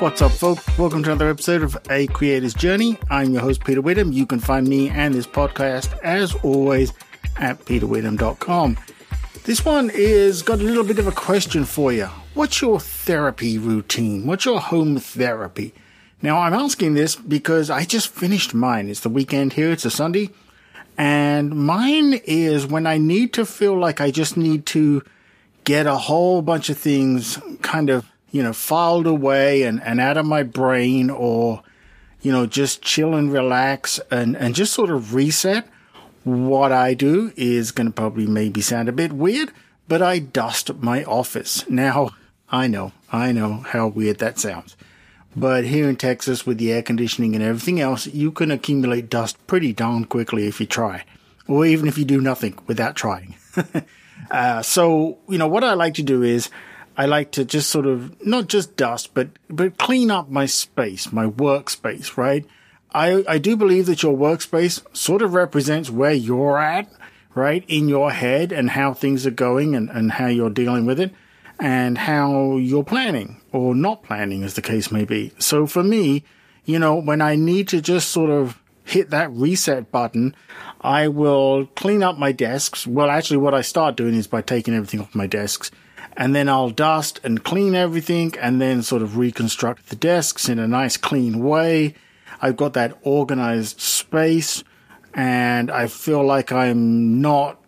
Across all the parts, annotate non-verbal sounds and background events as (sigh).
What's up, folks? Welcome to another episode of A Creator's Journey. I'm your host, Peter Whittam. You can find me and this podcast, as always, at peterwhittam.com. This one is got a little bit of a question for you. What's your therapy routine? What's your home therapy? Now, I'm asking this because I just finished mine. It's the weekend here, it's a Sunday. And mine is when I need to feel like I just need to get a whole bunch of things kind of you know, filed away and, and out of my brain or, you know, just chill and relax and, and just sort of reset. What I do is going to probably maybe sound a bit weird, but I dust my office. Now, I know, I know how weird that sounds. But here in Texas, with the air conditioning and everything else, you can accumulate dust pretty darn quickly if you try, or even if you do nothing without trying. (laughs) uh, so, you know, what I like to do is I like to just sort of not just dust, but but clean up my space, my workspace, right? I I do believe that your workspace sort of represents where you're at, right, in your head and how things are going and, and how you're dealing with it and how you're planning or not planning as the case may be. So for me, you know, when I need to just sort of hit that reset button, I will clean up my desks. Well, actually what I start doing is by taking everything off my desks and then I'll dust and clean everything and then sort of reconstruct the desks in a nice clean way. I've got that organized space and I feel like I'm not,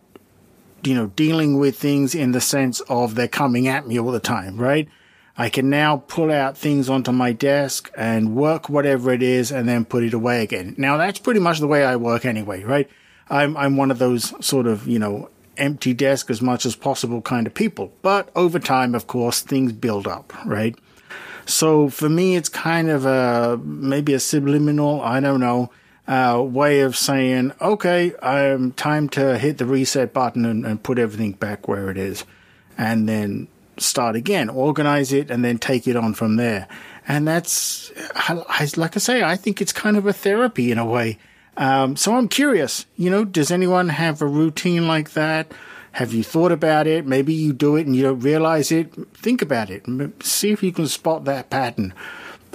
you know, dealing with things in the sense of they're coming at me all the time, right? I can now pull out things onto my desk and work whatever it is and then put it away again. Now that's pretty much the way I work anyway, right? I'm, I'm one of those sort of, you know, empty desk as much as possible kind of people. But over time, of course, things build up, right? So for me, it's kind of a maybe a subliminal, I don't know, uh, way of saying, okay, I'm time to hit the reset button and, and put everything back where it is, and then start again, organize it, and then take it on from there. And that's, like I say, I think it's kind of a therapy in a way um, so I'm curious, you know, does anyone have a routine like that? Have you thought about it? Maybe you do it and you don't realize it. Think about it. See if you can spot that pattern.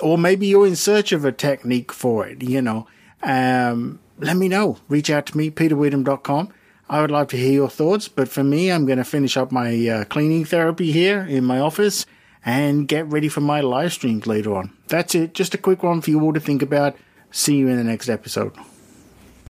Or maybe you're in search of a technique for it, you know. Um, let me know. Reach out to me, peterwhittam.com. I would love to hear your thoughts, but for me, I'm going to finish up my uh, cleaning therapy here in my office and get ready for my live streams later on. That's it. Just a quick one for you all to think about. See you in the next episode.